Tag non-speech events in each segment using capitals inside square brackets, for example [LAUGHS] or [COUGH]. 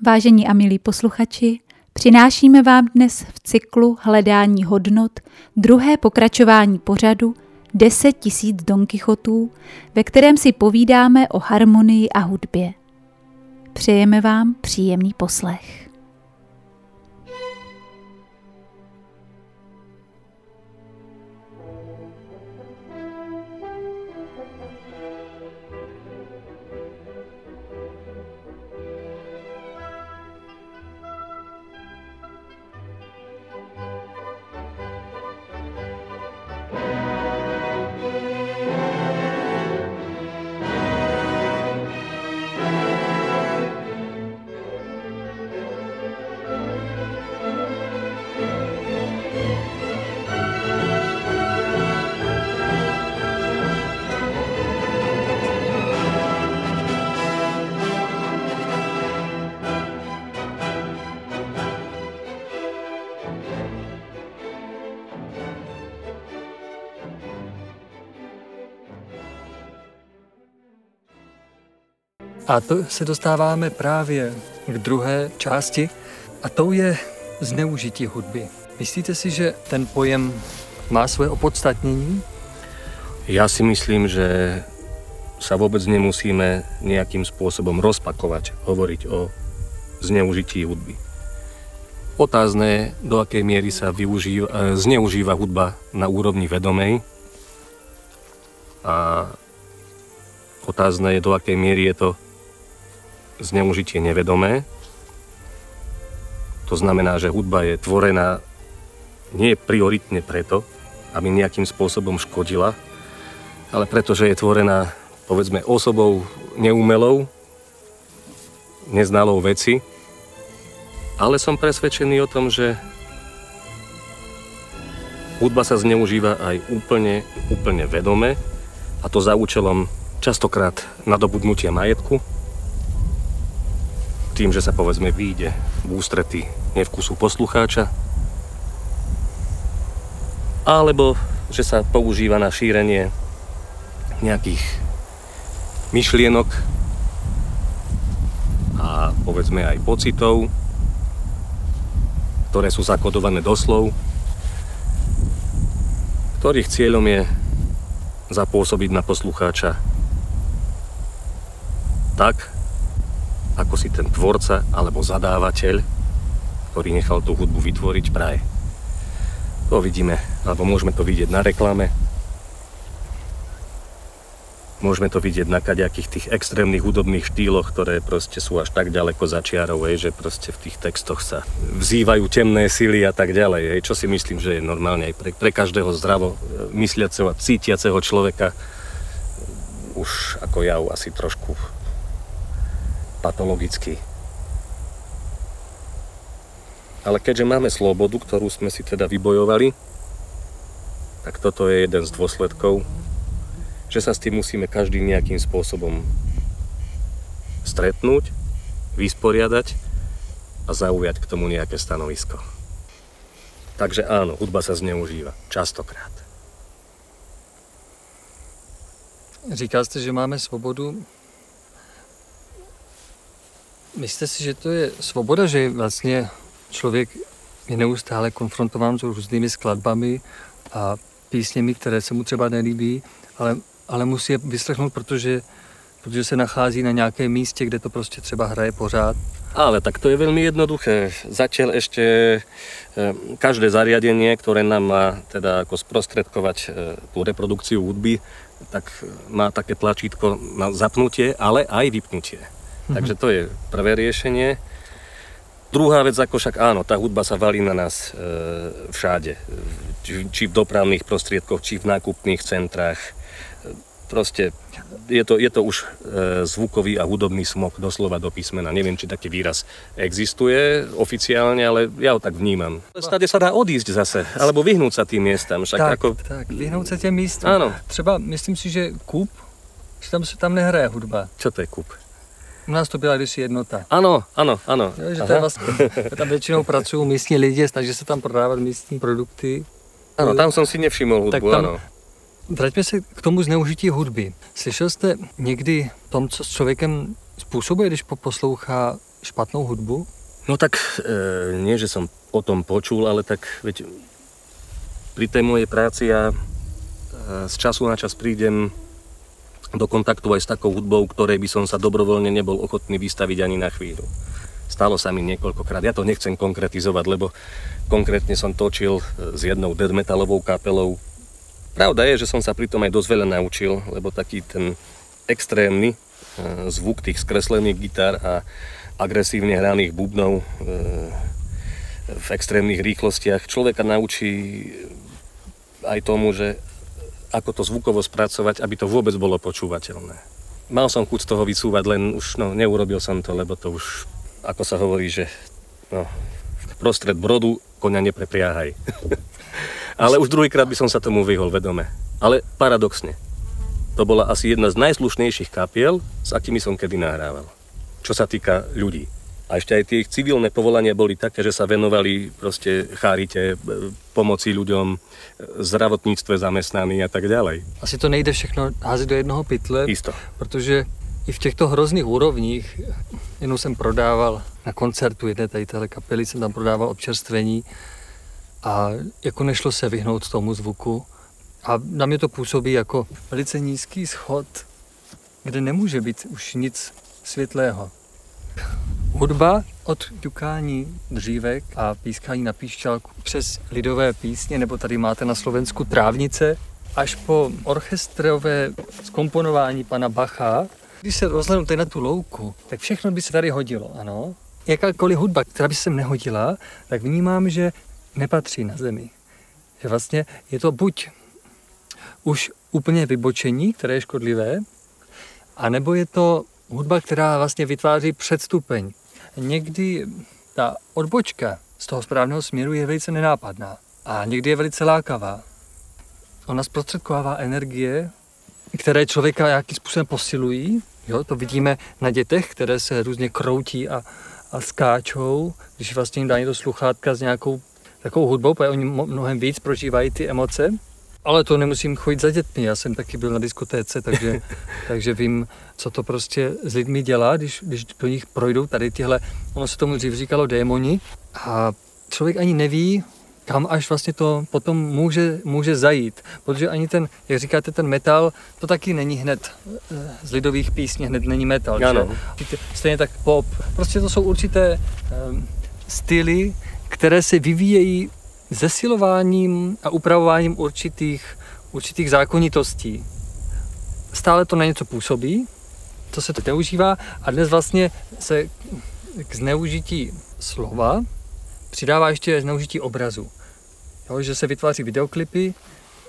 Vážení a milí posluchači, přinášíme vám dnes v cyklu Hledání hodnot druhé pokračování pořadu 10 tisíc Don Quixotů, ve kterém si povídáme o harmonii a hudbě. Přejeme vám příjemný poslech. A to se dostáváme právě k druhé části a tou je zneužití hudby. Myslíte si, že ten pojem má svoje opodstatnění? Ja si myslím, že sa vôbec nemusíme nejakým spôsobom rozpakovať, hovoriť o zneužití hudby. Otázne je, do akej miery sa využíva, e, zneužíva hudba na úrovni vedomej a otázne je, do akej miery je to zneužitie nevedomé. To znamená, že hudba je tvorená nie prioritne preto, aby nejakým spôsobom škodila, ale preto, že je tvorená povedzme osobou neumelou, neznalou veci, ale som presvedčený o tom, že hudba sa zneužíva aj úplne, úplne vedome a to za účelom častokrát nadobudnutia majetku, tým, že sa povedzme vyjde v ústrety nevkusu poslucháča, alebo že sa používa na šírenie nejakých myšlienok a povedzme aj pocitov, ktoré sú zakodované do slov, ktorých cieľom je zapôsobiť na poslucháča tak, ako si ten tvorca alebo zadávateľ, ktorý nechal tú hudbu vytvoriť, praje. To vidíme, alebo môžeme to vidieť na reklame, Môžeme to vidieť na kaďakých tých extrémnych hudobných štýloch, ktoré proste sú až tak ďaleko za čiarou, že proste v tých textoch sa vzývajú temné sily a tak ďalej. Hej, čo si myslím, že je normálne aj pre, pre každého zdravo e, mysliaceho a cítiaceho človeka už ako ja asi trošku patologicky. Ale keďže máme slobodu, ktorú sme si teda vybojovali, tak toto je jeden z dôsledkov, že sa s tým musíme každý nejakým spôsobom stretnúť, vysporiadať a zaujať k tomu nejaké stanovisko. Takže áno, hudba sa zneužíva. Častokrát. Říkal jste, že máme svobodu Myslíte si, že to je svoboda, že vlastně člověk je neustále konfrontován s různými skladbami a písněmi, které se mu třeba nelíbí, ale, ale musí je vyslechnout, protože, protože se nachází na nějakém místě, kde to prostě třeba hraje pořád. Ale tak to je veľmi jednoduché. Zatiaľ ešte eh, každé zariadenie, ktoré nám má teda ako sprostredkovať eh, tú reprodukciu hudby, tak má také tlačítko na zapnutie, ale aj vypnutie. [LAUGHS] Takže to je prvé riešenie. Druhá vec, ako však áno, tá hudba sa valí na nás e, všade. Či, či v dopravných prostriedkoch, či v nákupných centrách. Proste je to, je to už e, zvukový a hudobný smog doslova do písmena. Neviem, či taký výraz existuje oficiálne, ale ja ho tak vnímam. Stade sa dá odísť zase, alebo vyhnúť sa tým miestam. Však tak, ako... tak, vyhnout se těm místům. Áno. Třeba, myslím si, že kup, že tam se tam nehraje hudba. Čo to je kup? U nás to byla kdysi jednota. Áno, áno, áno. Jo, že je vlastně, tam většinou pracují místní lidi, snaží se tam prodávat místní produkty. Áno, tam som si nevšimol hudbu, Tak tam- áno. Vraťme se k tomu zneužití hudby. Slyšel jste někdy tom, co s člověkem způsobuje, když poslouchá špatnou hudbu? No tak e, nie, že som o tom počul, ale tak veď pri tej mojej práci ja e, z času na čas prídem do kontaktu aj s takou hudbou, ktorej by som sa dobrovoľne nebol ochotný vystaviť ani na chvíľu. Stalo sa mi niekoľkokrát. Ja to nechcem konkretizovať, lebo konkrétne som točil e, s jednou death metalovou kapelou. Pravda je, že som sa pritom aj dosť veľa naučil, lebo taký ten extrémny e, zvuk tých skreslených gitár a agresívne hraných bubnov e, v extrémnych rýchlostiach človeka naučí aj tomu, že ako to zvukovo spracovať, aby to vôbec bolo počúvateľné. Mal som chuť z toho vycúvať, len už no, neurobil som to, lebo to už, ako sa hovorí, že no, prostred brodu konia neprepriahaj. [LAUGHS] Ale už druhýkrát by som sa tomu vyhol vedome. Ale paradoxne, to bola asi jedna z najslušnejších kapiel, s akými som kedy nahrával čo sa týka ľudí. A ešte aj tie ich civilné povolania boli také, že sa venovali proste charite, e, pomoci ľuďom, zdravotníctve zamestnaní a tak ďalej. Asi to nejde všechno házet do jednoho pytle, Isto. protože i v těchto hrozných úrovních, jenom jsem prodával na koncertu jedné tady téhle kapely, jsem tam prodával občerstvení a jako nešlo se vyhnout tomu zvuku. A na mě to působí jako velice nízký schod, kde nemůže být už nic světlého. Hudba od ťukání dřívek a pískání na píšťalku přes lidové písně, nebo tady máte na Slovensku trávnice, až po orchestrové skomponování pana Bacha. Když se rozhlednu na tu louku, tak všechno by se tady hodilo, ano. Jakákoliv hudba, která by se nehodila, tak vnímám, že nepatří na zemi. Že vlastně je to buď už úplně vybočení, které je škodlivé, anebo je to hudba, která vlastně vytváří předstupeň. Někdy ta odbočka z toho správného směru je velice nenápadná a někdy je velice lákavá. Ona zprostředkovává energie, které člověka nějakým způsobem posilují. Jo, to vidíme na dětech, které se různě kroutí a, a skáčou, když vlastně jim dá někdo sluchátka s nějakou takovou hudbou, protože oni mnohem víc prožívají ty emoce. Ale to nemusím chodit za dětmi, já jsem taky byl na diskotéce, takže, [LAUGHS] takže vím, co to prostě s lidmi dělá, když, když do nich projdou tady tyhle, ono se tomu dřív říkalo démoni a člověk ani neví, kam až vlastně to potom může, může zajít. Protože ani ten, jak říkáte, ten metal, to taky není hned eh, z lidových písní, hned není metal. Ano. Že? Stejně tak pop. Prostě to jsou určité um, styly, které se vyvíjejí zesilováním a upravováním určitých, určitých zákonitostí. Stále to na něco působí, to se to neužívá a dnes vlastně se k zneužití slova přidává ještě zneužití obrazu. Jo, že se vytváří videoklipy,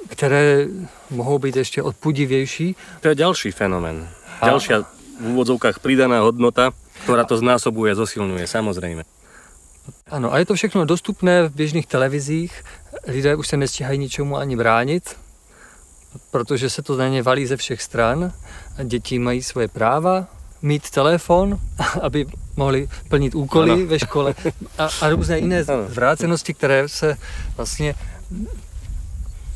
které mohou být ještě odpudivější. To je další fenomén. Další v úvodzovkách pridaná hodnota, která to znásobuje, zosilňuje, samozřejmě. Ano, a je to všechno dostupné v běžných televizích. Lidé už se nestíhají ničemu ani bránit, protože se to na ně valí ze všech stran. Děti mají svoje práva, mít telefon, [LAUGHS] aby mohli plnit úkoly ano. ve škole a, a různé jiné zvrácenosti, které se vlastně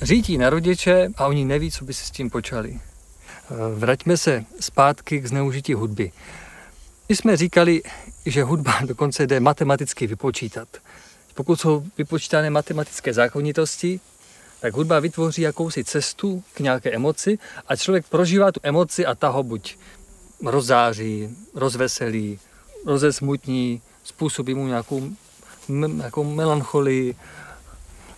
řídí na rodiče a oni neví, co by se s tím počali. Vraťme se zpátky k zneužití hudby. My jsme říkali, že hudba [LAUGHS] dokonce jde matematicky vypočítat. Pokud jsou vypočítané matematické zákonitosti, tak hudba vytvoří jakousi cestu k nějaké emoci a člověk prožívá tu emoci a ta ho buď rozzáří, rozveselí, rozesmutní, způsobí mu nějakou, nějakou melancholii,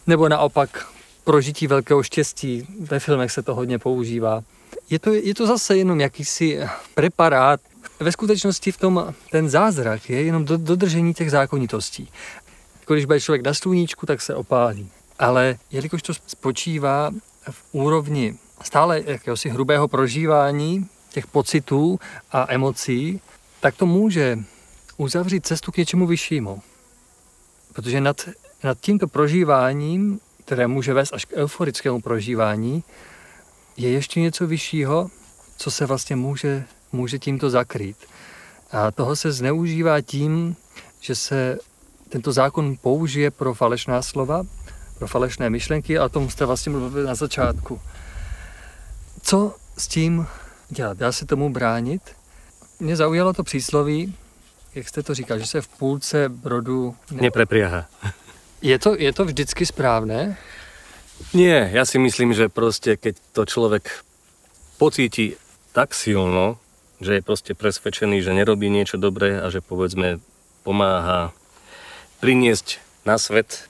nebo naopak prožití velkého štěstí. Ve filmech se to hodně používá. Je to, je to zase jenom jakýsi preparát ve skutečnosti v tom ten zázrak je jenom do, dodržení těch zákonitostí. Když bude člověk na sluníčku, tak se opálí. Ale jelikož to spočívá v úrovni stále jakéhosi hrubého prožívání těch pocitů a emocí, tak to může uzavřít cestu k něčemu vyššímu. Protože nad, nad tímto prožíváním, které může vést až k euforickému prožívání, je ještě něco vyššího, co se vlastně může může tímto zakrýt. A toho se zneužívá tím, že se tento zákon použije pro falešná slova, pro falešné myšlenky a o tom jste vlastně mluvili na začátku. Co s tím dělat? Dá se tomu bránit? mě zaujalo to přísloví, jak jste to říkal, že se v půlce brodu... Ne... Neprepriaha. Je to, je to vždycky správné? Nie, ja si myslím, že proste keď to človek pocíti tak silno, že je proste presvedčený, že nerobí niečo dobré a že povedzme pomáha priniesť na svet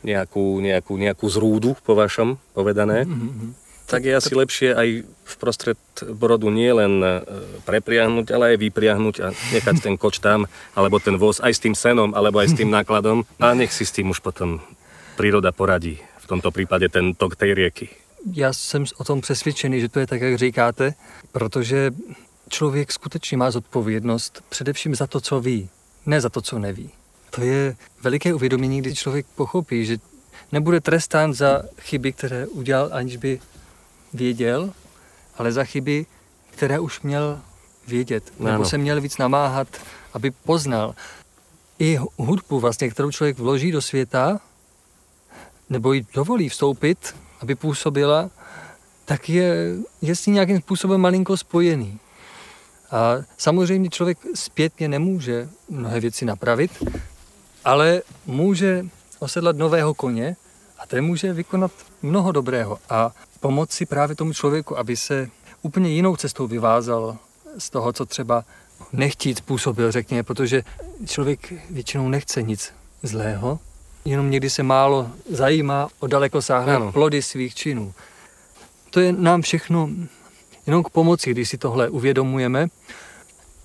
nejakú, nejakú, nejakú zrúdu, po vašom povedané, mm-hmm tak je asi lepšie aj v prostred brodu nie len e, prepriahnuť, ale aj vypriahnuť a nechať ten koč tam, alebo ten voz aj s tým senom, alebo aj s tým nákladom a nech si s tým už potom príroda poradí. V tomto prípade ten tok tej rieky. Já jsem o tom přesvědčený, že to je tak, jak říkáte, protože člověk skutečně má zodpovědnost především za to, co ví, ne za to, co neví. To je veliké uvědomění, kdy člověk pochopí, že nebude trestán za chyby, které udělal, aniž by věděl, ale za chyby, které už měl vědět. Ano. Nebo se měl víc namáhat, aby poznal. I hudbu, vlastně, kterou člověk vloží do světa, nebo ji dovolí vstoupit, aby působila, tak je, je s ní nějakým způsobem malinko spojený. A samozřejmě člověk zpětně nemůže mnohé věci napravit, ale může osedlat nového koně a ten může vykonat mnoho dobrého. A pomoci právě tomu člověku, aby se úplně jinou cestou vyvázal z toho, co třeba nechtít způsobil, řekněme, protože člověk většinou nechce nic zlého, jenom někdy se málo zajímá o daleko sáhlé plody svých činů. To je nám všechno jenom k pomoci, když si tohle uvědomujeme.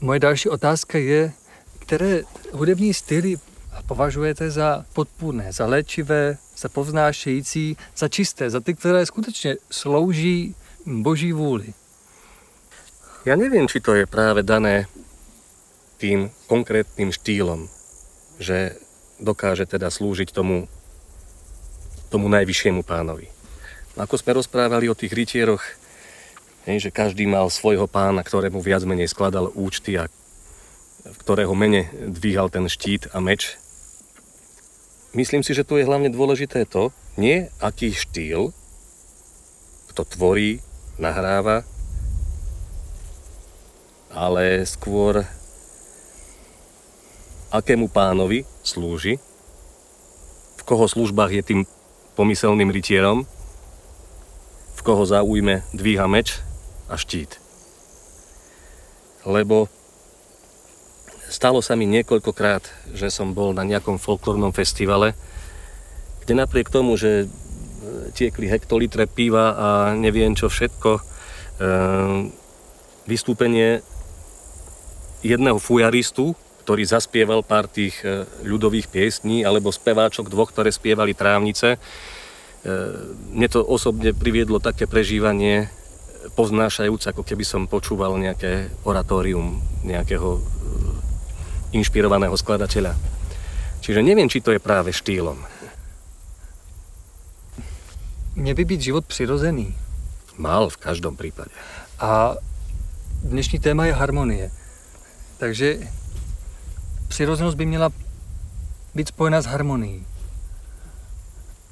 Moje další otázka je, které hudební styly považujete za podpůrné, za léčivé, za povznášející, za čisté, za ty, které skutečně slouží Boží vůli. Ja neviem, či to je práve dané tým konkrétnym štýlom, že dokáže teda slúžiť tomu, tomu najvyššiemu pánovi. Ako sme rozprávali o tých rytieroch, že každý mal svojho pána, ktorému viac menej skladal účty a v ktorého mene dvíhal ten štít a meč, myslím si, že tu je hlavne dôležité to, nie aký štýl, kto tvorí, nahráva, ale skôr akému pánovi slúži, v koho službách je tým pomyselným rytierom, v koho zaujme dvíha meč a štít. Lebo Stalo sa mi niekoľkokrát, že som bol na nejakom folklórnom festivale, kde napriek tomu, že e, tiekli hektolitre piva a neviem čo všetko, e, vystúpenie jedného fujaristu, ktorý zaspieval pár tých e, ľudových piesní, alebo speváčok dvoch, ktoré spievali trávnice. Mne to osobne priviedlo také prežívanie poznášajúce, ako keby som počúval nejaké oratórium nejakého inšpirovaného skladateľa. Čiže neviem, či to je práve štýlom. Měl by být život přirozený. Mal v každom prípade. A dnešní téma je harmonie. Takže přirozenost by měla být spojena s harmonií.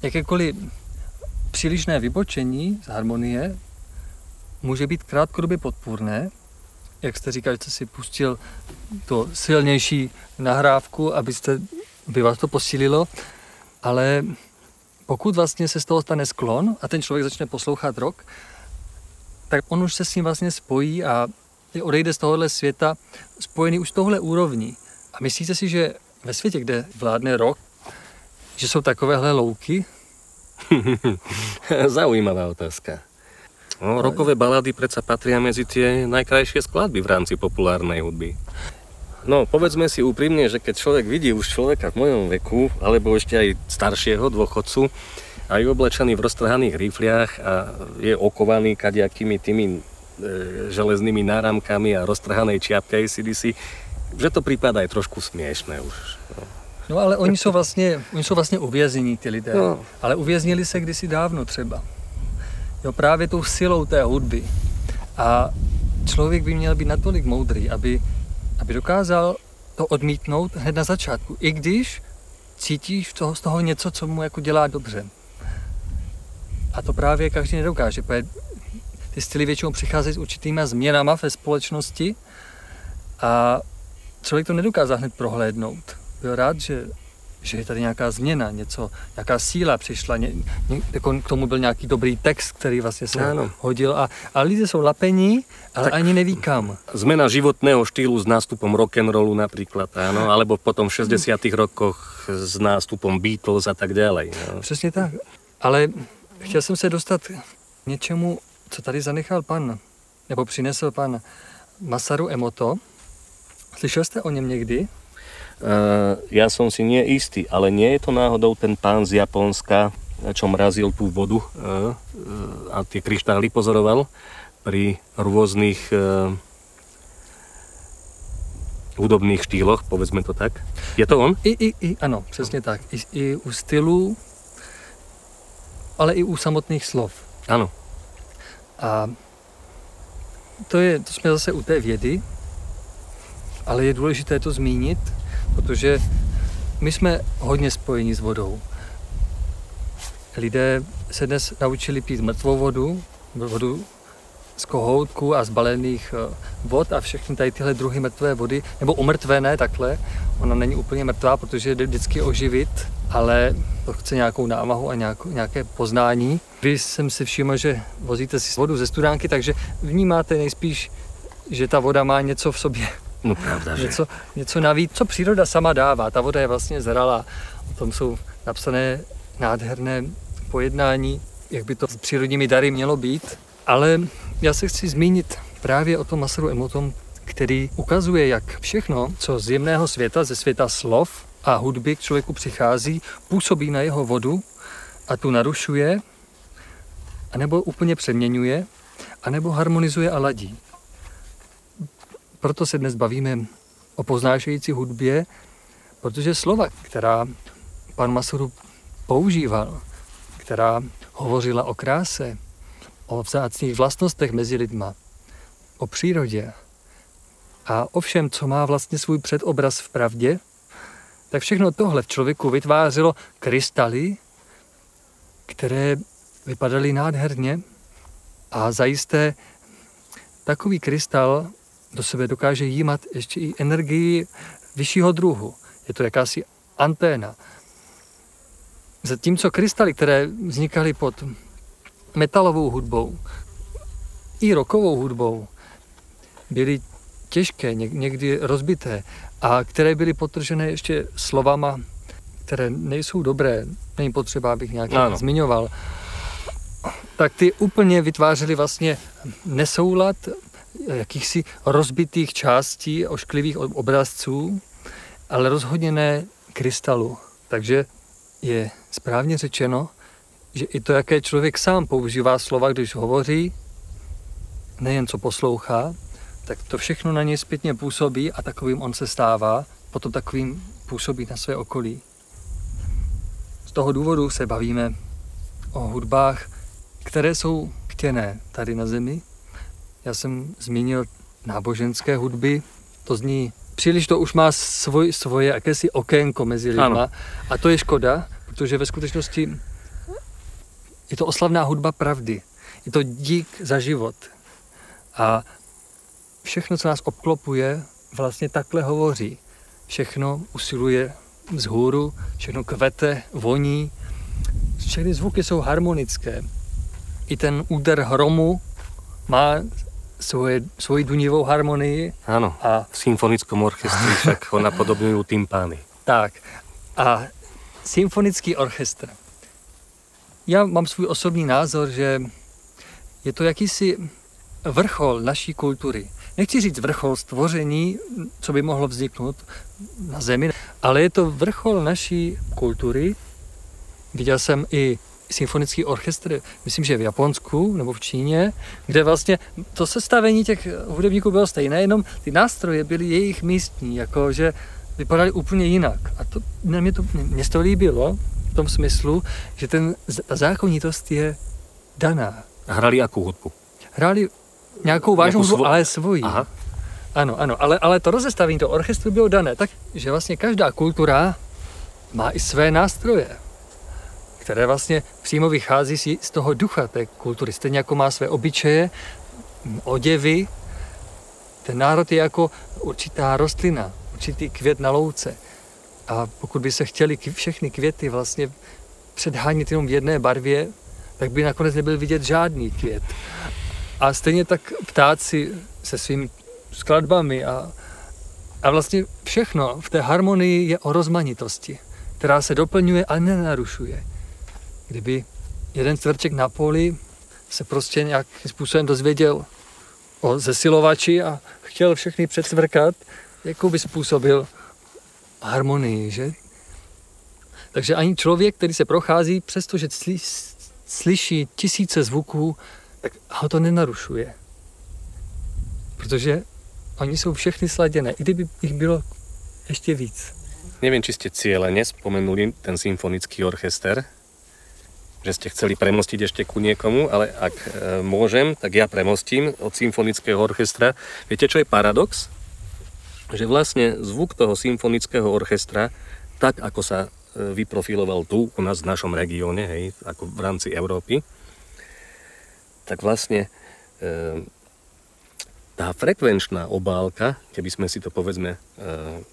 Jakékoliv přílišné vybočení z harmonie může být krátkodobě podpůrné, jak jste říkal, že jste si pustil to silnější nahrávku, abyste, aby vás to posílilo, ale pokud vlastně se z toho stane sklon a ten člověk začne poslouchat rok, tak on už se s ním vlastně spojí a odejde z tohohle světa spojený už z tohle úrovní. A myslíte si, že ve světě, kde vládne rok, že jsou takovéhle louky? [LAUGHS] Zaujímavá otázka. No, rokové balady predsa patria medzi tie najkrajšie skladby v rámci populárnej hudby. No, povedzme si úprimne, že keď človek vidí už človeka v mojom veku, alebo ešte aj staršieho dôchodcu, a je oblečený v roztrhaných rifliach a je okovaný kaďakými tými e, železnými náramkami a roztrhanej čiapke ACDC, že to prípada aj trošku smiešné už. No. no ale oni jsou vlastně, oni jsou vlastně uvěznění, ty lidé. No. Ale uvěznili se kdysi dávno třeba. Jo, právě tou silou té hudby. A člověk by měl být natolik moudrý, aby, aby dokázal to odmítnout hned na začátku. I když cítíš toho, z toho něco, co mu jako dělá dobře. A to právě každý nedokáže, protože ty styly většinou přicházejí s určitýma změnama ve společnosti, A člověk to nedokázal hned prohlédnout. Byl rád, že, že je tady nějaká změna, něco, nějaká síla přišla, ně, ně, jako k tomu byl nějaký dobrý text, který vlastně se ano. hodil a, a lidé jsou lapení, ale tak ani neví kam. Zmena životného štýlu s nástupom rock'n'rollu například, ano, alebo potom v 60 rokoch s nástupom Beatles a tak dále. No. Přesně tak. Ale chtěl jsem se dostat k něčemu, co tady zanechal pan, nebo přinesl pan Masaru Emoto. Slyšel jste o něm někdy? Uh, ja som si nie istý, ale nie je to náhodou ten pán z Japonska, čo mrazil tú vodu uh, uh, a tie kryštály pozoroval pri rôznych hudobných štýloch, povedzme to tak. Je to on? I, i, i ano, přesně tak. I, I u stylu, ale i u samotných slov. Ano. A to, je, to jsme zase u té vědy, ale je důležité to zmínit, protože my jsme hodně spojeni s vodou. Lidé se dnes naučili pít mrtvou vodu, vodu z kohoutku a z balených eh, vod a všechny tady tyhle druhy mrtvé vody, nebo umrtvené takhle. Ona není úplně mrtvá, protože jde vždycky oživit, ale to chce nějakou námahu a nějaké poznání. Vy jsem si všiml, že vozíte si vodu ze studánky, takže vnímáte nejspíš, že ta voda má něco v sobě No pravda, že? Něco, něco navíc, co příroda sama dává. Ta voda je vlastně zralá. O tom jsou napsané nádherné pojednání, jak by to s přírodními dary mělo být. Ale já se chci zmínit právě o tom Masaru Emotom, který ukazuje, jak všechno, co z jemného světa, ze světa slov a hudby k člověku přichází, působí na jeho vodu a tu narušuje, anebo úplně přeměňuje, anebo harmonizuje a ladí. Proto se dnes bavíme o poznášející hudbě, protože slova, která pan Masuru používal, která hovořila o kráse, o vzácných vlastnostech mezi lidma, o přírodě a o všem, co má vlastně svůj předobraz v pravdě, tak všechno tohle v člověku vytvářelo krystaly, které vypadaly nádherně a zajisté takový krystal do sebe dokáže jímat ještě i energii vyššího druhu. Je to jakási anténa. Zatímco krystaly, které vznikaly pod metalovou hudbou i rokovou hudbou, byly těžké, někdy rozbité a které byly potržené ještě slovama, které nejsou dobré, není potřeba, abych nějak ano. zmiňoval, tak ty úplně vytvářely vlastně nesoulad jakýchsi rozbitých částí, ošklivých obrazců, ale rozhodně ne krystalu. Takže je správně řečeno, že i to, jaké člověk sám používá slova, když hovoří, nejen co poslouchá, tak to všechno na něj zpětně působí a takovým on se stává, potom takovým působí na své okolí. Z toho důvodu se bavíme o hudbách, které jsou chtěné tady na zemi, já jsem zmínil náboženské hudby, to zní příliš to už má svoj, svoje jakési okénko mezi lidma ano. a to je škoda, protože ve skutečnosti je to oslavná hudba pravdy. Je to dík za život. A všechno, co nás obklopuje, vlastně takhle hovoří. Všechno usiluje vzhůru, všechno kvete, voní. Všechny zvuky jsou harmonické. I ten úder hromu má svoje, svoji dunivou harmonii. Áno, a v symfonickom orchestri [LAUGHS] však ho napodobňujú tympány. Tak. A symfonický orchestr. Já mám svůj osobní názor, že je to jakýsi vrchol naší kultury. Nechci říct vrchol stvoření, co by mohlo vzniknout na Zemi, ale je to vrchol naší kultury. Viděl jsem i symfonický orchestr, myslím, že v Japonsku nebo v Číně, kde vlastně to sestavení těch hudebníků bylo stejné, jenom ty nástroje byly jejich místní, jakože vypadaly úplně jinak. A to, mě, to, mě to líbilo v tom smyslu, že ten, ta zákonitost je daná. A hrali jakou hudbu? Hrali nějakou vážnou hudbu, svo... ale svoji. Aha. Ano, ano, ale, ale to rozestavení toho orchestru bylo dané, tak, že vlastně každá kultura má i své nástroje které vlastně přímo vychází z toho ducha té kultury. Stejně jako má své obyčeje, oděvy ten národ je jako určitá rostlina, určitý květ na louce. A pokud by se chtěli všechny květy vlastně předhánět jenom v jedné barvě, tak by nakonec nebyl vidět žádný květ. A stejně tak ptáci se svými skladbami a, a vlastně všechno v té harmonii je o rozmanitosti, která se doplňuje a nenarušuje. Kdyby jeden cvrček na poli se prostě nějakým způsobem dozvěděl o zesilovači a chtěl všechny předsvrkat, jakou by způsobil harmonii, že? Takže ani člověk, který se prochází, přestože slyší tisíce zvuků, tak ho to nenarušuje. Protože oni jsou všechny sladěné, i kdyby jich bylo ještě víc. Nevím, či ste cieľene spomenuli ten symfonický orchester, že ste chceli premostiť ešte ku niekomu, ale ak e, môžem, tak ja premostím od symfonického orchestra. Viete, čo je paradox? Že vlastne zvuk toho symfonického orchestra, tak ako sa e, vyprofiloval tu u nás v našom regióne, hej, ako v rámci Európy, tak vlastne e, tá frekvenčná obálka, keby sme si to povedzme e,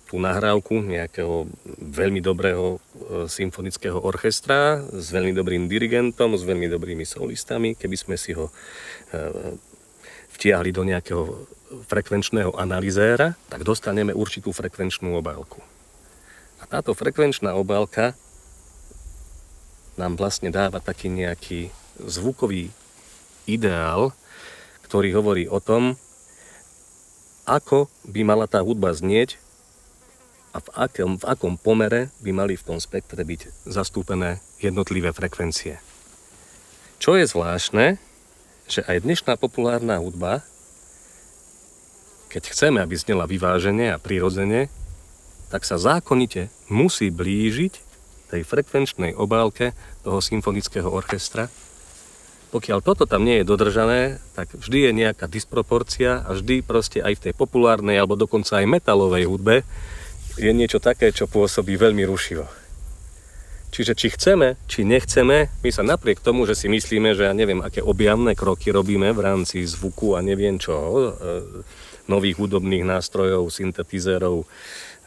tú nahrávku nejakého veľmi dobrého e, symfonického orchestra s veľmi dobrým dirigentom, s veľmi dobrými solistami, keby sme si ho e, vtiahli do nejakého frekvenčného analyzéra, tak dostaneme určitú frekvenčnú obálku. A táto frekvenčná obálka nám vlastne dáva taký nejaký zvukový ideál, ktorý hovorí o tom, ako by mala tá hudba znieť a v akom, v akom pomere by mali v tom spektre byť zastúpené jednotlivé frekvencie. Čo je zvláštne, že aj dnešná populárna hudba, keď chceme, aby znela vyvážene a prirodzene, tak sa zákonite musí blížiť tej frekvenčnej obálke toho symfonického orchestra, pokiaľ toto tam nie je dodržané, tak vždy je nejaká disproporcia a vždy proste aj v tej populárnej alebo dokonca aj metalovej hudbe je niečo také, čo pôsobí veľmi rušivo. Čiže či chceme, či nechceme, my sa napriek tomu, že si myslíme, že ja neviem, aké objavné kroky robíme v rámci zvuku a neviem čo, e, nových hudobných nástrojov, syntetizérov,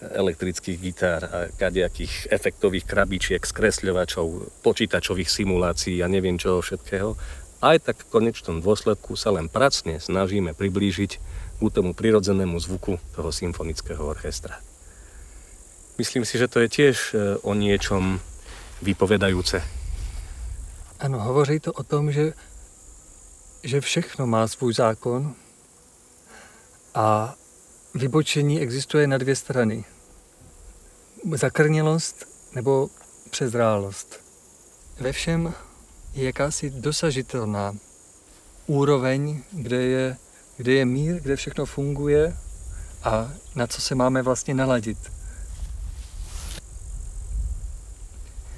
elektrických gitár a kadejakých efektových krabičiek, skresľovačov, počítačových simulácií a neviem čoho všetkého, aj tak v konečnom dôsledku sa len pracne snažíme priblížiť k tomu prirodzenému zvuku toho symfonického orchestra. Myslím si, že to je tiež e, o niečom vypovedajúce. Ano, hovoří to o tom, že, že všechno má svůj zákon a vybočení existuje na dvě strany. Zakrnělost nebo přezrálost. Ve všem je jakási dosažitelná úroveň, kde je, kde je mír, kde všechno funguje a na co se máme vlastně naladit.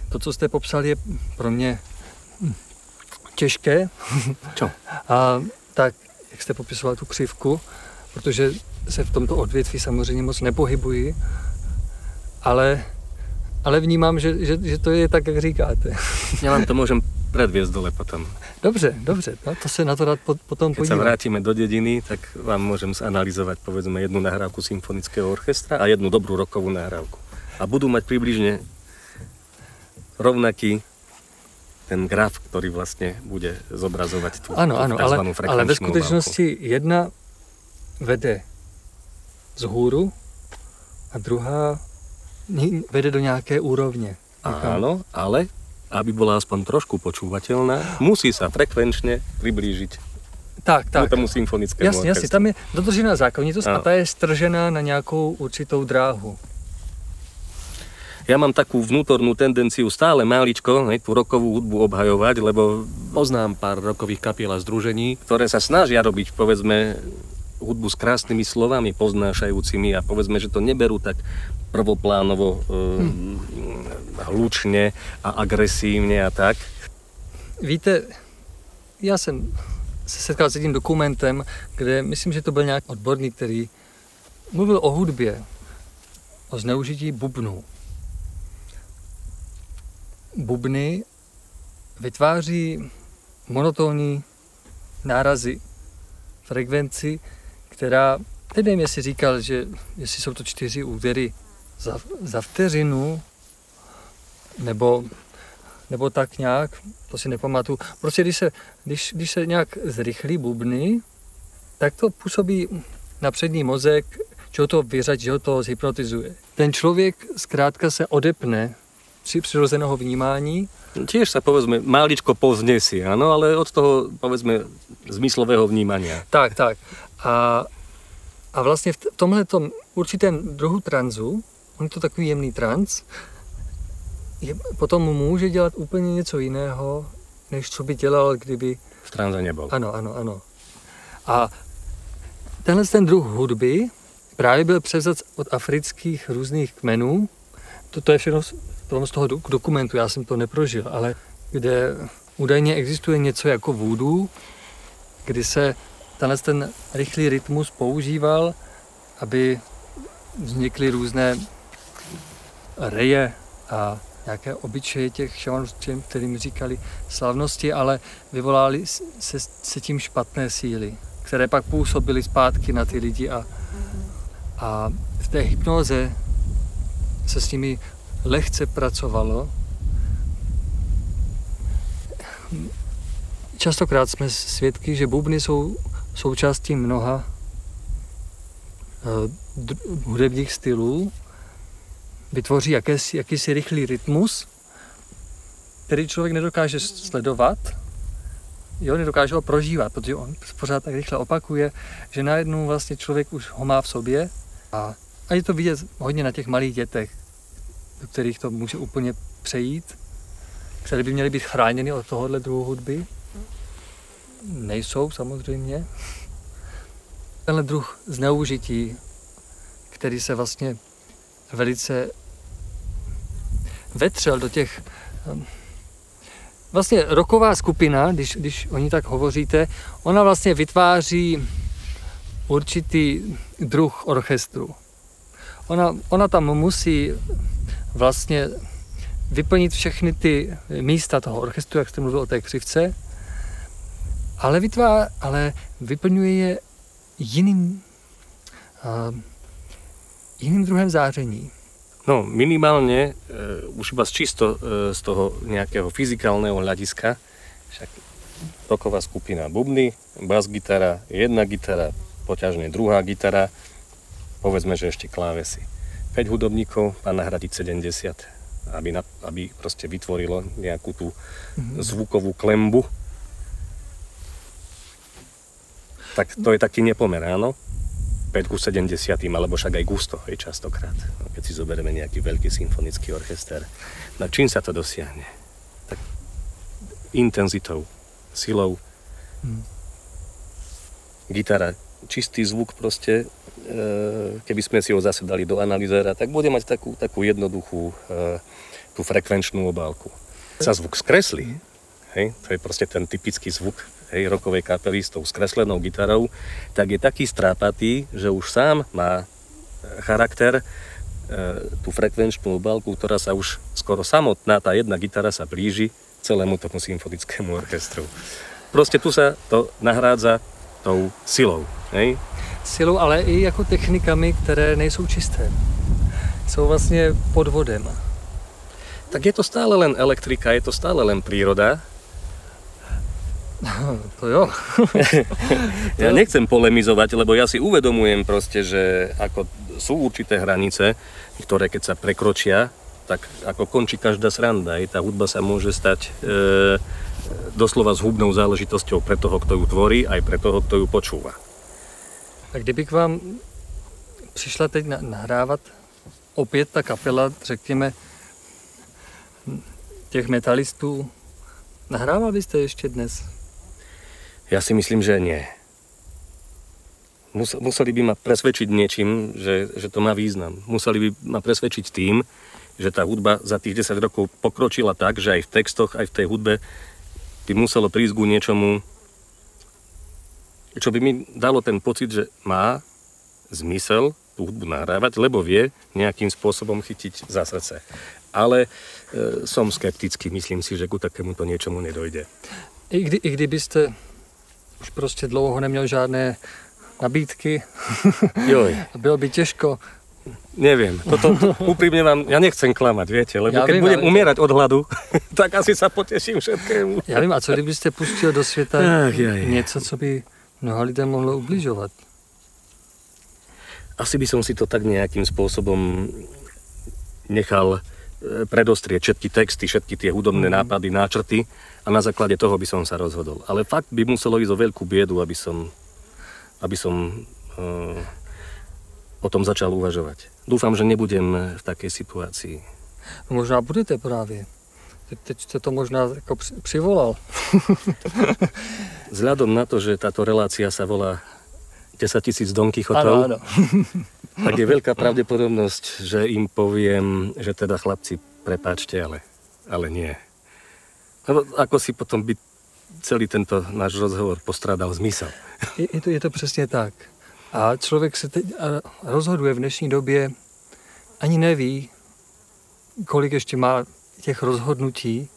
To, co jste popsal, je pro mě těžké. Čo? [LAUGHS] A tak, jak jste popisoval tu křivku, protože se v tomto odvětví samozřejmě moc nepohybuji, ale, ale vnímám, že, že, že to je tak, jak říkáte. Já vám to můžem predviesť dole potom. Dobře, dobře, no, to se na to rád potom Keď podívám. sa vrátime do dediny, tak vám môžem zanalizovať povedzme jednu nahrávku symfonického orchestra a jednu dobrú rokovú nahrávku. A budú mať približne rovnaký ten graf, ktorý vlastne bude zobrazovať tú, ano, ano, ale, ale ve skutečnosti obálku. jedna vede z hůru a druhá vede do nějaké úrovně. Áno, ale aby bola aspoň trošku počúvateľná, musí sa frekvenčne priblížiť tak, tak. tomu symfonickému Jasně, jasně, tam je dodržená zákonitost a Ano. ta je stržená na nějakou určitou dráhu. Ja mám takú vnútornú tendenciu stále máličko hej, tú rokovú hudbu obhajovať, lebo poznám pár rokových kapiel a združení, ktoré sa snažia robiť, povedzme, hudbu s krásnymi slovami poznášajúcimi a povedzme, že to neberú tak prvoplánovo, e, hm. hlučne a agresívne a tak. Víte, já jsem se setkal s jedním dokumentem, kde myslím, že to byl nějaký odborník, který mluvil o hudbě, o zneužití bubnů. Bubny vytváří monotónní nárazy, frekvenci, která nevím, jestli říkal, že jestli jsou to čtyři údery za, za vteřinu, nebo, nebo tak nějak, to si nepamatuju. Prostě když se, když, když se nějak zrychlí bubny, tak to působí na přední mozek, že ho to vyřať, že ho to zhypnotizuje. Ten člověk zkrátka se odepne při přirozeného vnímání. Tiež sa povedzme maličko povznesie, áno, ale od toho povedzme zmyslového vnímania. Tak, tak. A, a vlastně v tomhle určitém druhu tranzu, on je to takový jemný trans, je, potom může dělat úplně něco jiného, než co by dělal, kdyby... V tranze nebol. Ano, ano, ano. A tenhle ten druh hudby právě byl převzat od afrických různých kmenů. To, to je všechno z toho dokumentu, já jsem to neprožil, ale kde údajně existuje něco jako voodoo, kdy se tenhle ten rychlý rytmus používal, aby vznikly různé reje a nějaké obyčeje těch šamanů, kterým říkali slavnosti, ale vyvolali se, se tím špatné síly, které pak působily zpátky na ty lidi a, a v té hypnoze se s nimi lehce pracovalo. Častokrát jsme svědky, že bubny jsou součástí mnoha uh, hudebních stylů, vytvoří jakési, jakýsi rychlý rytmus, který člověk nedokáže sledovat, jo, nedokáže ho prožívat, protože on pořád tak rychle opakuje, že najednou vlastně člověk už ho má v sobě a, a je to vidět hodně na těch malých dětech, do kterých to může úplně přejít, které by měly být chráněny od tohohle druhu hudby. Nejsou samozřejmě. Tenhle druh zneužití, který se vlastně velice vetřel do těch ehm, vlastně roková skupina, když, když o ní tak hovoříte, ona vlastně vytváří určitý druh orchestru. Ona, ona tam musí vlastně vyplnit všechny ty místa toho orchestru, jak jste mluvil o té křivce, ale, vytvá, ale vyplňuje je jiným, uh, jiným druhem záření. No minimálne e, už iba čisto e, z toho nejakého fyzikálneho hľadiska, však roková skupina bubny, bas gitara, jedna gitara, poťažne druhá gitara, povedzme, že ešte klávesy. 5 hudobníkov má nahradiť 70, aby, na, aby proste vytvorilo nejakú tú mm-hmm. zvukovú klembu. Tak to je taký nepomer, áno? 5 ku 70, alebo však aj gusto, je častokrát. No, keď si zoberieme nejaký veľký symfonický orchester. Na čím sa to dosiahne? Tak intenzitou, silou. Hmm. Gitara, čistý zvuk proste, e, keby sme si ho zase dali do analýzera, tak bude mať takú, takú jednoduchú e, tú frekvenčnú obálku. Sa zvuk skreslí, hej, to je proste ten typický zvuk hej, rokovej kapely s tou skreslenou gitarou, tak je taký strápatý, že už sám má e, charakter, e, tú frekvenčnú obálku, ktorá sa už skoro samotná, tá jedna gitara sa blíži celému tomu symfonickému orchestru. Proste tu sa to nahrádza tou silou. Hej? Silou, ale i jako technikami, které nejsou čisté. Jsou vlastně podvodem. Tak je to stále len elektrika, je to stále len príroda, [LAUGHS] To jo. [LAUGHS] ja nechcem polemizovať, lebo ja si uvedomujem proste, že ako sú určité hranice, ktoré keď sa prekročia, tak ako končí každá sranda. I tá hudba sa môže stať e, doslova zhubnou záležitosťou pre toho, kto ju tvorí, aj pre toho, kto ju počúva. A kdyby k vám přišla teď nahrávat opět ta kapela, řekněme, těch metalistů, nahrával byste ještě dnes? Ja si myslím, že nie. Museli by ma presvedčiť niečím, že, že to má význam. Museli by ma presvedčiť tým, že tá hudba za tých 10 rokov pokročila tak, že aj v textoch, aj v tej hudbe by muselo prísť ku niečomu, čo by mi dalo ten pocit, že má zmysel tú hudbu nahrávať, lebo vie nejakým spôsobom chytiť za srdce. Ale e, som skeptický, myslím si, že ku takémuto niečomu nedojde. I, kdy, I kdybyste už prostě dlouho neměl žádné nabídky. Joj. [LAUGHS] Bylo by těžko. Neviem, toto úprimne vám, ja nechcem klamať, viete, lebo Ja keď viem, budem ale- umierať od hladu, [LAUGHS] tak asi sa poteším všetkému. Já vím, a co kdybyste pustil do světa Ach, jaj. něco, co by mnoha lidem mohlo ubližovat? Asi by som si to tak nejakým spôsobom nechal e, predostrieť všetky texty, všetky tie hudobné Mhm. nápady, náčrty a na základe toho by som sa rozhodol. Ale fakt by muselo ísť o veľkú biedu, aby som, aby som uh, o tom začal uvažovať. Dúfam, že nebudem v takej situácii. No možná budete právě. Teď, teď jste to možná jako při- přivolal. [LAUGHS] Vzhľadom na to, že táto relácia sa volá 10 tisíc Don Ano, Quixotov, ano. [LAUGHS] tak je veľká pravdepodobnosť, že im poviem, že teda chlapci, prepáčte, ale, ale nie. Ako si potom by celý tento náš rozhovor postradal zmysel. Je, je, to, je to přesně tak. A člověk se teď rozhoduje v dnešní době, ani neví, kolik ještě má těch rozhodnutí,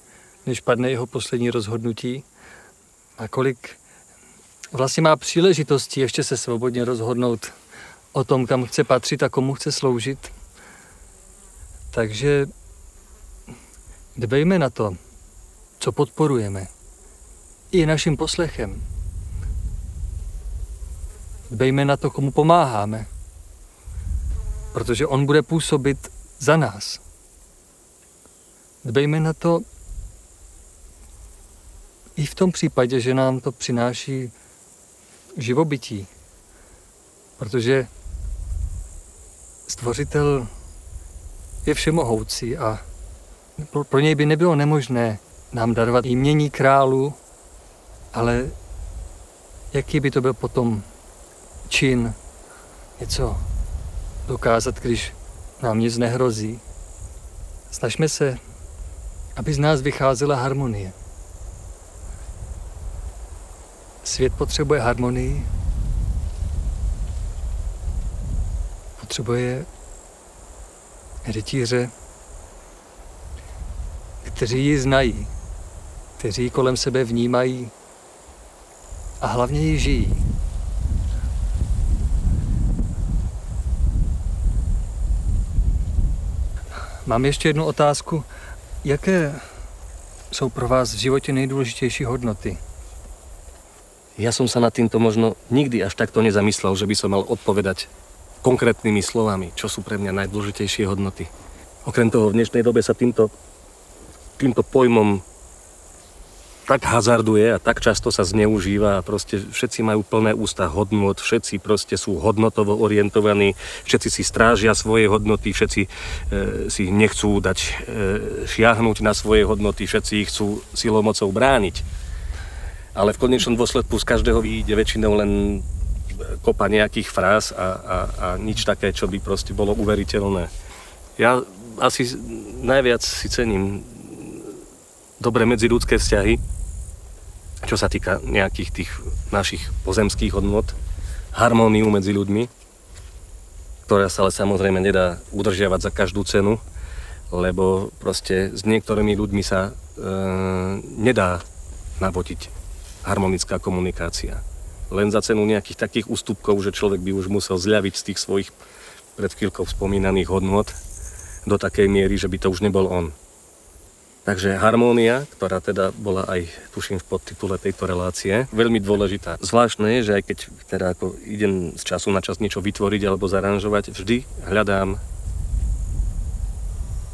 než padne jeho poslední rozhodnutí a kolik vlastně má příležitostí ještě se svobodně rozhodnout o tom, kam chce patřit a komu chce sloužit. Takže dbejme na to, co podporujeme, i naším poslechem. Dbejme na to, komu pomáháme, protože on bude působit za nás. Dbejme na to i v tom případě, že nám to přináší živobytí, protože stvořitel je všemohoucí a pro, pro něj by nebylo nemožné nám darovat jmění králu, ale jaký by to byl potom čin něco dokázat, když nám nic nehrozí. Snažme se, aby z nás vycházela harmonie. Svět potřebuje harmonii, potřebuje rytíře, kteří ji znají, kteří kolem sebe vnímají a hlavně ji žijí. Mám ještě jednu otázku. Jaké jsou pro vás v životě nejdůležitější hodnoty? Ja som sa nad týmto možno nikdy až takto nezamyslel, že by som mal odpovedať konkrétnymi slovami, čo sú pre mňa najdôležitejšie hodnoty. Okrem toho, v dnešnej dobe sa týmto, týmto pojmom tak hazarduje a tak často sa zneužíva a proste všetci majú plné ústa hodnot, všetci proste sú hodnotovo orientovaní, všetci si strážia svoje hodnoty, všetci e, si nechcú dať e, šiahnuť na svoje hodnoty, všetci ich chcú silou mocou brániť. Ale v konečnom dôsledku z každého vyjde väčšinou len kopa nejakých fráz a, a, a nič také, čo by proste bolo uveriteľné. Ja asi najviac si cením dobré medziľudské vzťahy, čo sa týka nejakých tých našich pozemských hodnot, harmóniu medzi ľuďmi, ktorá sa ale samozrejme nedá udržiavať za každú cenu, lebo proste s niektorými ľuďmi sa e, nedá navodiť harmonická komunikácia. Len za cenu nejakých takých ústupkov, že človek by už musel zľaviť z tých svojich pred chvíľkou spomínaných hodnot do takej miery, že by to už nebol on. Takže harmónia, ktorá teda bola aj, tuším, v podtitule tejto relácie, veľmi dôležitá. Zvláštne je, že aj keď teda ako idem z času na čas niečo vytvoriť alebo zaranžovať, vždy hľadám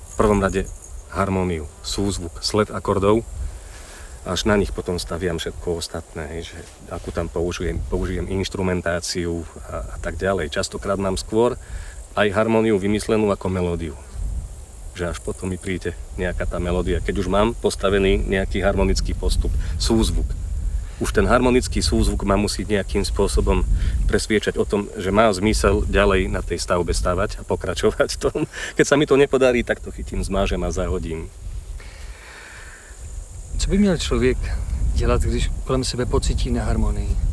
v prvom rade harmóniu, súzvuk, sled akordov, až na nich potom staviam všetko ostatné, hej, že akú tam použijem, použijem inštrumentáciu a, a tak ďalej. Častokrát mám skôr aj harmóniu vymyslenú ako melódiu. Že až potom mi príde nejaká tá melódia, keď už mám postavený nejaký harmonický postup, súzvuk. Už ten harmonický súzvuk ma musí nejakým spôsobom presviečať o tom, že má zmysel ďalej na tej stavbe stavať a pokračovať v tom. Keď sa mi to nepodarí, tak to chytím, zmážem a zahodím. Co by měl člověk dělat, když kolem sebe pocítí neharmonii?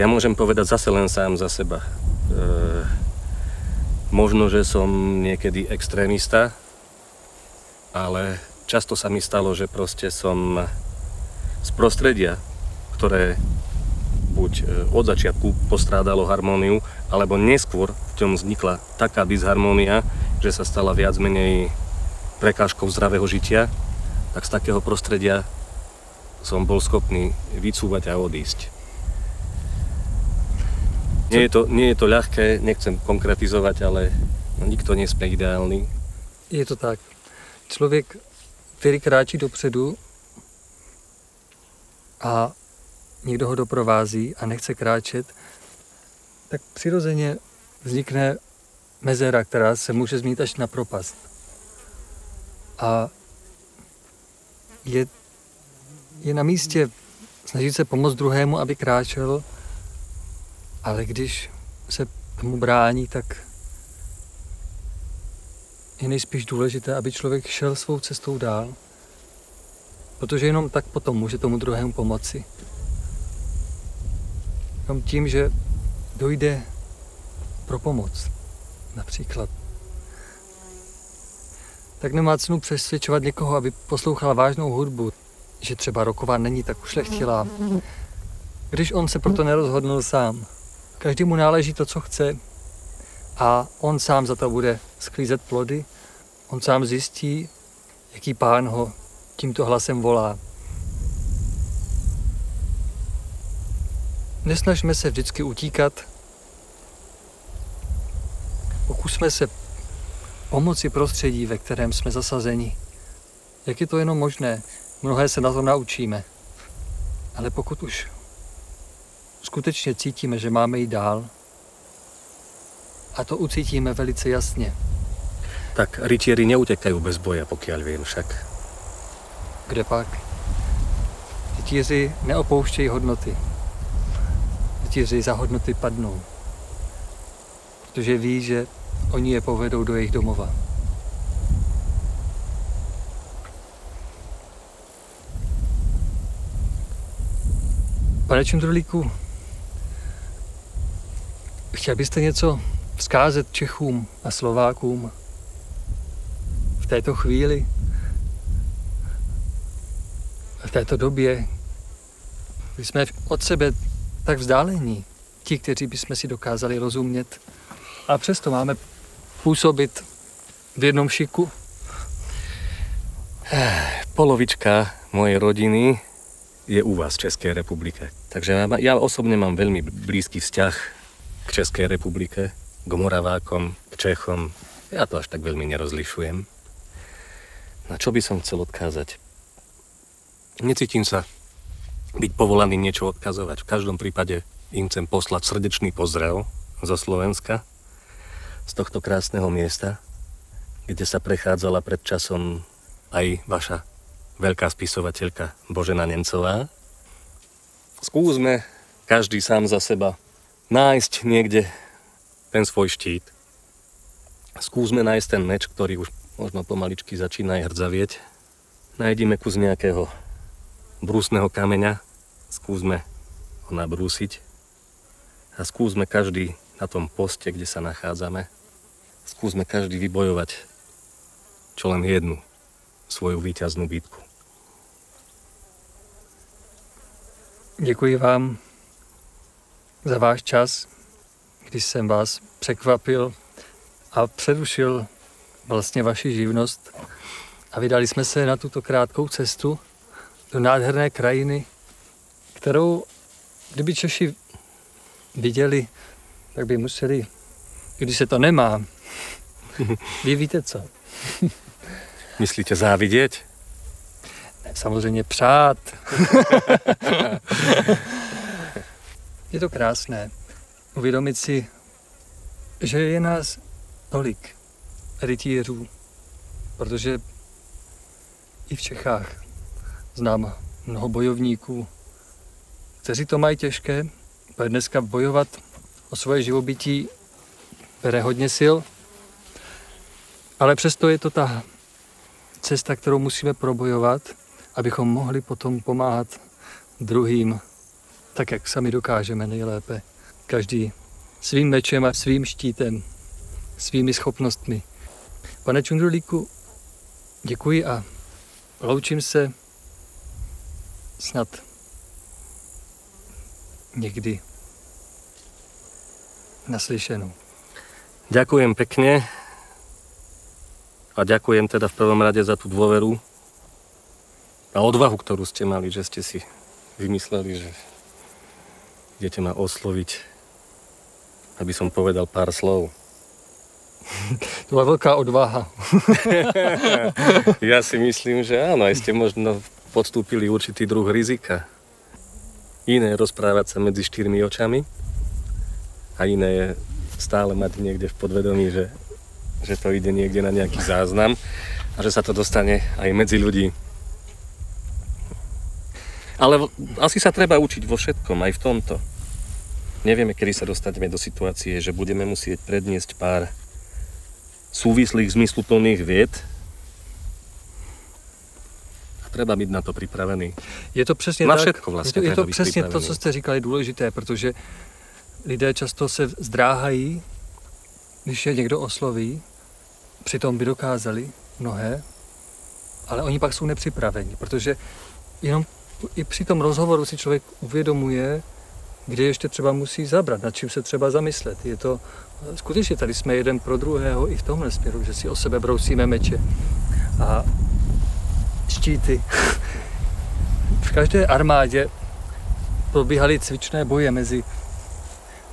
Ja môžem povedať zase len sám za seba. E, možno, že som niekedy extrémista, ale často sa mi stalo, že proste som z prostredia, ktoré buď e, od začiatku postrádalo harmóniu, alebo neskôr v ňom vznikla taká disharmónia, že sa stala viac menej prekážkou zdravého žitia, tak z takého prostredia som bol schopný vycúvať a odísť. Nie je, to, nie je to ľahké, nechcem konkretizovať, ale nikto nie sme ideálny. Je to tak. Člověk, který kráčí dopředu a někdo ho doprovází a nechce kráčet, tak přirozeně vznikne mezera, která se může zmít až na propast. A je, je na místě snažit se pomoct druhému, aby kráčel, ale když se tomu brání, tak je nejspíš důležité, aby člověk šel svou cestou dál, protože jenom tak potom může tomu druhému pomoci. Jenom tím, že dojde pro pomoc, například. Tak nemá cenu přesvědčovat někoho, aby poslouchal vážnou hudbu, že třeba roková není tak ušlechtilá, když on se proto nerozhodnul sám. Každý mu náleží to, co chce a on sám za to bude sklízet plody. On sám zjistí, jaký pán ho tímto hlasem volá. Nesnažme se vždycky utíkat. Pokusme se pomoci prostředí, ve kterém jsme zasazeni. Jak je to jenom možné? Mnohé se na to naučíme. Ale pokud už skutečně cítíme, že máme jít dál, a to ucítíme velice jasně. Tak rytieri neutekajú bez boja, pokiaľ viem však. Kde pak? Rytíři neopouštějí hodnoty. Rytíři za hodnoty padnou. Protože ví, že oni je povedou do jejich domova. Pane Čundrolíku, chtěl byste něco vzkázet Čechům a Slovákům v této chvíli, v této době, kdy jsme od sebe tak vzdálení, ti, kteří bychom si dokázali rozumět, a přesto máme působit v jednom šiku? Polovička mojej rodiny je u vás v Českej republike. Takže ja osobne mám veľmi blízky vzťah k Českej republike k Moravákom, k Čechom. Ja to až tak veľmi nerozlišujem. Na čo by som chcel odkázať? Necítim sa byť povolaný niečo odkazovať. V každom prípade im chcem poslať srdečný pozdrav zo Slovenska, z tohto krásneho miesta, kde sa prechádzala pred časom aj vaša veľká spisovateľka Božena Nemcová. Skúsme každý sám za seba nájsť niekde ten svoj štít. Skúsme nájsť ten meč, ktorý už možno pomaličky začína aj hrdzavieť. Nájdime kus nejakého brúsneho kameňa, skúsme ho nabrúsiť a skúsme každý na tom poste, kde sa nachádzame, skúsme každý vybojovať čo len jednu svoju víťaznú bitku. Děkuji vám za váš čas, když jsem vás překvapil a přerušil vlastně vaši živnost a vydali jsme se na tuto krátkou cestu do nádherné krajiny, kterou, kdyby Češi viděli, tak by museli, když se to nemá, [LAUGHS] vy víte co. Myslíte závidět? Ne, samozřejmě přát. [LAUGHS] Je to krásné uvědomit si, že je nás tolik rytířů, protože i v Čechách znám mnoho bojovníků, kteří to mají těžké, protože dneska bojovat o svoje živobytí bere hodně sil, ale přesto je to ta cesta, kterou musíme probojovat, abychom mohli potom pomáhat druhým tak, jak sami dokážeme nejlépe každý svým mečem a svým štítem, svými schopnostmi. Pane Čundrulíku, děkuji a loučím se snad někdy naslyšenou. Ďakujem pekne a ďakujem teda v prvom rade za tú dôveru a odvahu, ktorú ste mali, že ste si vymysleli, že idete ma osloviť, aby som povedal pár slov. [LAUGHS] To bola veľká odvaha. [LAUGHS] ja si myslím, že áno, aj ste možno podstúpili určitý druh rizika. Iné je rozprávať sa medzi štyrmi očami a iné je stále mať niekde v podvedomí, že, že to ide niekde na nejaký záznam a že sa to dostane aj medzi ľudí. Ale asi sa treba učiť vo všetkom, aj v tomto. Nevieme, kedy sa dostaneme do situácie, že budeme musieť predniesť pár súvislých, zmysluplných vied. A treba být na to připravený. Je to přesně na tak, všetko vlastně je to, je to přesně to, co jste říkali, důležité, protože lidé často se zdráhají, když je někdo osloví, přitom by dokázali mnohé, ale oni pak jsou nepřipraveni, protože jenom i při tom rozhovoru si člověk uvědomuje, kde ještě třeba musí zabrat, nad čím se třeba zamyslet. Je to, skutečně tady jsme jeden pro druhého i v tomhle směru, že si o sebe brousíme meče a štíty. [LAUGHS] v každé armádě probíhaly cvičné boje mezi,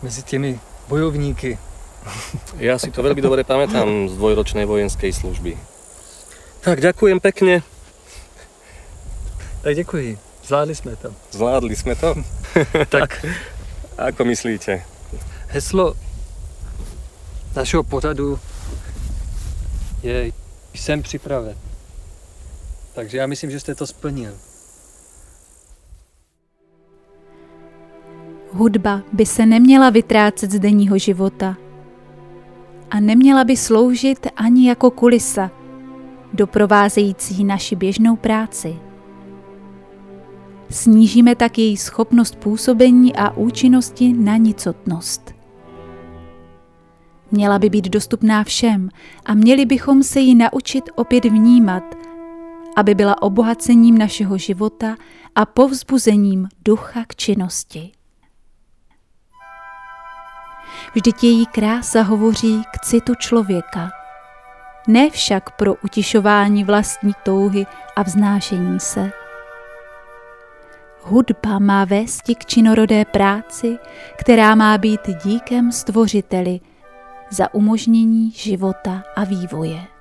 mezi těmi bojovníky. [LAUGHS] Já si to velmi dobře pamätám z dvojročné vojenské služby. Tak ďakujem pekne. Tak děkuji. Zvládli jsme to. Zvládli jsme to? [LAUGHS] tak, ako myslíte? Heslo našeho pořadu je jsem připraven. Takže já myslím, že jste to splnil. Hudba by se neměla vytrácet z denního života a neměla by sloužit ani jako kulisa, doprovázející naši běžnou práci. Snížíme tak její schopnost působení a účinnosti na nicotnost. Měla by být dostupná všem a měli bychom se ji naučit opět vnímat, aby byla obohacením našeho života a povzbuzením ducha k činnosti. Vždyť její krása hovoří k citu člověka, ne však pro utišování vlastní touhy a vznášení se. Hudba má vést k činorodé práci, která má být díkem stvořiteli za umožnění života a vývoje.